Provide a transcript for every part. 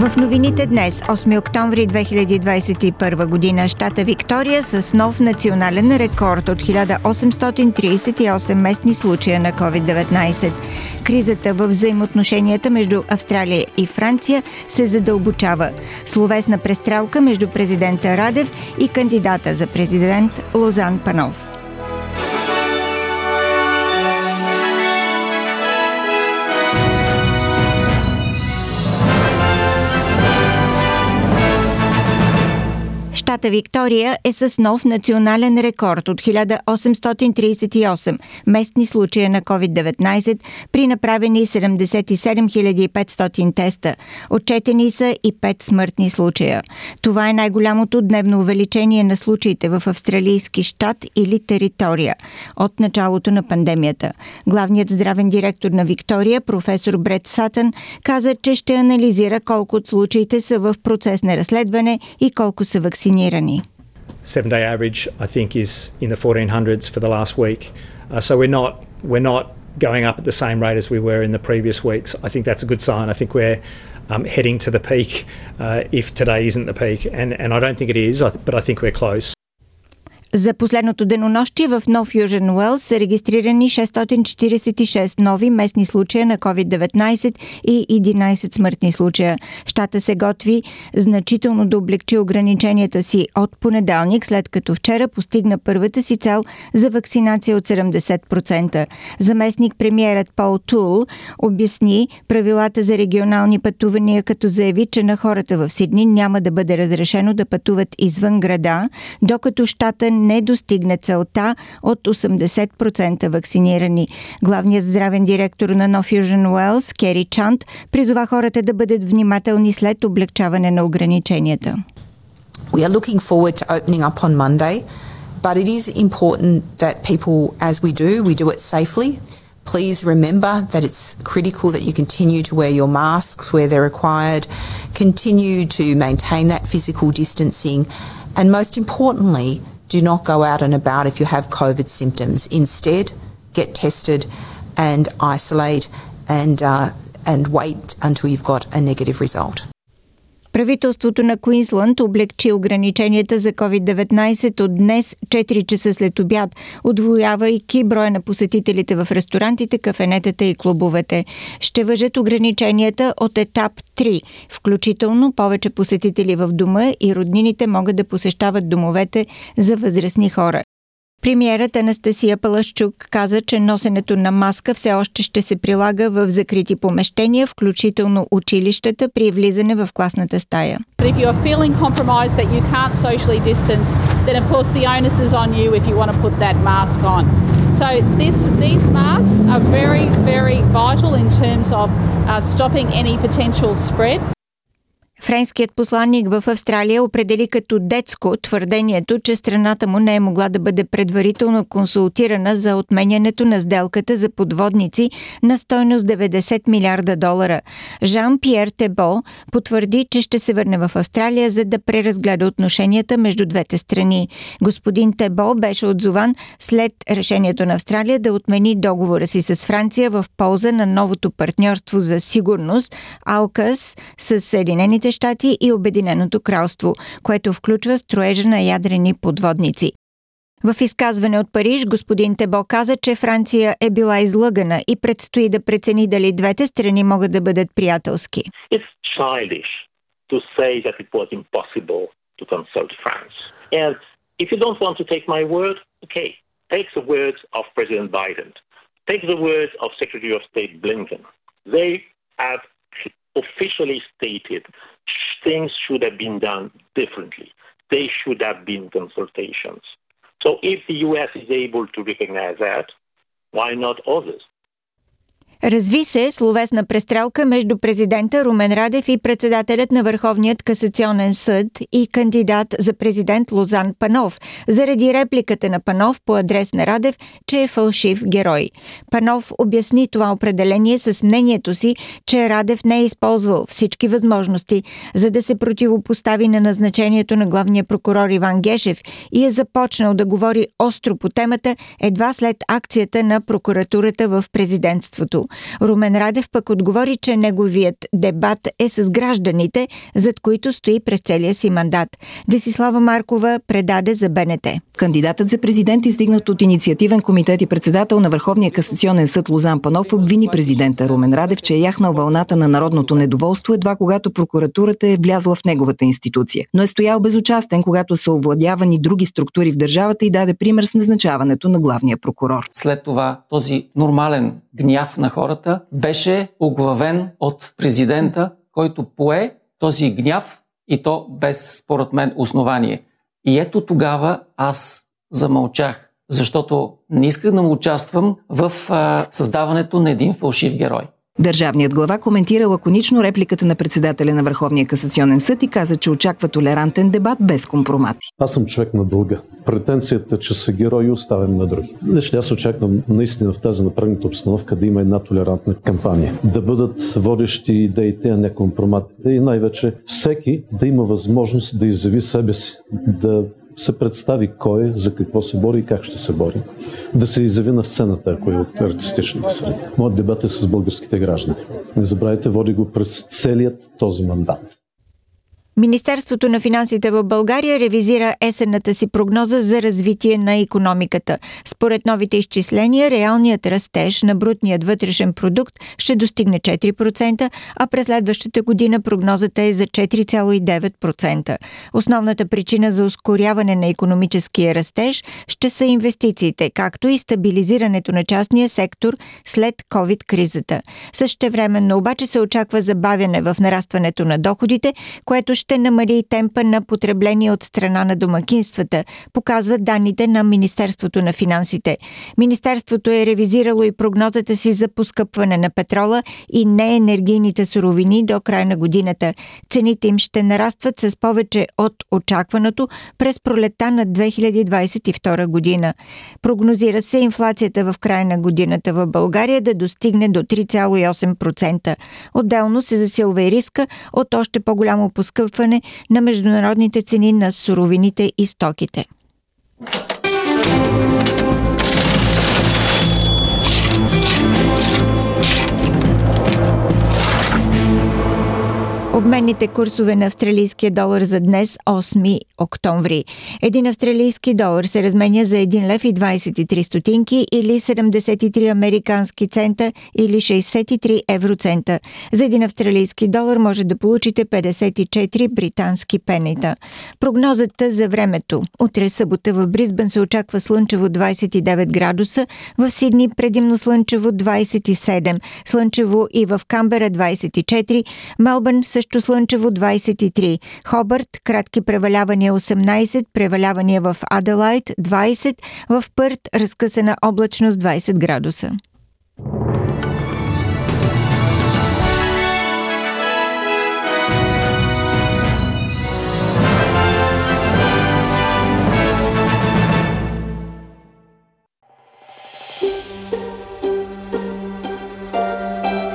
В новините днес, 8 октомври 2021 година, щата Виктория с нов национален рекорд от 1838 местни случая на COVID-19. Кризата в взаимоотношенията между Австралия и Франция се задълбочава. Словесна престрелка между президента Радев и кандидата за президент Лозан Панов. Щата Виктория е с нов национален рекорд от 1838 местни случая на COVID-19 при направени 77 500 теста. Отчетени са и 5 смъртни случая. Това е най-голямото дневно увеличение на случаите в австралийски щат или територия от началото на пандемията. Главният здравен директор на Виктория, професор Бред Сатън, каза, че ще анализира колко от случаите са в процес на разследване и колко са вакцинирани Seven day average, I think, is in the 1400s for the last week. Uh, so we're not, we're not going up at the same rate as we were in the previous weeks. I think that's a good sign. I think we're um, heading to the peak uh, if today isn't the peak. And, and I don't think it is, but I think we're close. За последното денонощие в Нов Южен Уелс са регистрирани 646 нови местни случая на COVID-19 и 11 смъртни случая. Щата се готви значително да облегчи ограниченията си от понеделник, след като вчера постигна първата си цел за вакцинация от 70%. Заместник премиерът Пол Тул обясни правилата за регионални пътувания, като заяви, че на хората в Сидни няма да бъде разрешено да пътуват извън града, докато щата не достигне целта от 80% вакцинирани. Главният здравен директор на No Fusion Wells, Кери Чант, призова хората да бъдат внимателни след облегчаване на ограниченията. We are looking forward to opening up on Monday, but it is important that people, as we do, we do it safely. Please remember that it's critical that you continue to wear your masks where they're required, continue to maintain that physical distancing, and most importantly, do not go out and about if you have COVID symptoms. Instead, get tested and isolate and, uh, and wait until you've got a negative result. Правителството на Куинсланд облегчи ограниченията за COVID-19 от днес 4 часа след обяд, отвоявайки броя на посетителите в ресторантите, кафенетата и клубовете. Ще въжат ограниченията от етап 3, включително повече посетители в дома и роднините могат да посещават домовете за възрастни хора. Премьерът Анастасия Палашчук каза, че носенето на маска все още ще се прилага в закрити помещения, включително училищата при влизане в класната стая. But if you are feeling compromised that you can't socially distance, then of course the onus is on you if you want to put that mask on. So this, these masks are very, very vital in terms of uh, stopping any potential spread. Френският посланник в Австралия определи като детско твърдението, че страната му не е могла да бъде предварително консултирана за отменянето на сделката за подводници на стойност 90 милиарда долара. Жан-Пьер Тебо потвърди, че ще се върне в Австралия, за да преразгледа отношенията между двете страни. Господин Тебо беше отзован след решението на Австралия да отмени договора си с Франция в полза на новото партньорство за сигурност АЛКАС с Съединените щати и Обединеното кралство, което включва строежа на ядрени подводници. В изказване от Париж господин Тебо каза, че Франция е била излъгана и предстои да прецени дали двете страни могат да бъдат приятелски. have officially stated things should have been done differently. They should have been consultations. So if the US is able to recognize that, why not others? Разви се словесна престрелка между президента Румен Радев и председателят на Върховният касационен съд и кандидат за президент Лозан Панов, заради репликата на Панов по адрес на Радев, че е фалшив герой. Панов обясни това определение с мнението си, че Радев не е използвал всички възможности, за да се противопостави на назначението на главния прокурор Иван Гешев и е започнал да говори остро по темата едва след акцията на прокуратурата в президентството. Румен Радев пък отговори, че неговият дебат е с гражданите, зад които стои през целия си мандат. Десислава Маркова предаде за БНТ. Кандидатът за президент, издигнат от инициативен комитет и председател на Върховния касационен съд Лозан Панов, обвини президента Румен Радев, че е яхнал вълната на народното недоволство едва когато прокуратурата е влязла в неговата институция. Но е стоял безучастен, когато са овладявани други структури в държавата и даде пример с назначаването на главния прокурор. След това този нормален гняв на хората беше оглавен от президента, който пое този гняв и то без, според мен, основание. И ето тогава аз замълчах, защото не исках да му участвам в а, създаването на един фалшив герой. Държавният глава коментира лаконично репликата на председателя на Върховния касационен съд и каза, че очаква толерантен дебат без компромати. Аз съм човек на дълга. Претенцията, че са герои, оставям на други. Лично аз очаквам наистина в тази напрегната обстановка да има една толерантна кампания. Да бъдат водещи идеите, а не компроматите и най-вече всеки да има възможност да изяви себе си, да се представи кой е, за какво се бори и как ще се бори. Да се изяви на сцената, ако е от артистичната среда. Моят дебат е с българските граждани. Не забравяйте, води го през целият този мандат. Министерството на финансите в България ревизира есенната си прогноза за развитие на економиката. Според новите изчисления, реалният растеж на брутният вътрешен продукт ще достигне 4%, а през следващата година прогнозата е за 4,9%. Основната причина за ускоряване на економическия растеж ще са инвестициите, както и стабилизирането на частния сектор след COVID-кризата. Същевременно обаче се очаква забавяне в нарастването на доходите, което ще намали и темпа на потребление от страна на домакинствата, показват данните на Министерството на финансите. Министерството е ревизирало и прогнозата си за поскъпване на петрола и неенергийните суровини до края на годината. Цените им ще нарастват с повече от очакваното през пролета на 2022 година. Прогнозира се инфлацията в края на годината в България да достигне до 3,8%. Отделно се засилва и риска от още по-голямо поскъпване нарастване на международните цени на суровините и стоките. Обменните курсове на австралийския долар за днес, 8 октомври. Един австралийски долар се разменя за 1 лев и 23 стотинки или 73 американски цента или 63 евроцента. За един австралийски долар може да получите 54 британски пенита. Прогнозата за времето. Утре събота в Бризбен се очаква слънчево 29 градуса, в Сидни предимно слънчево 27, слънчево и в Камбера 24, Мелбърн също също слънчево 23. Хобърт, кратки превалявания 18, превалявания в Аделайт 20, в Пърт разкъсана облачност 20 градуса.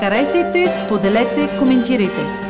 Харесайте, споделете, коментирайте.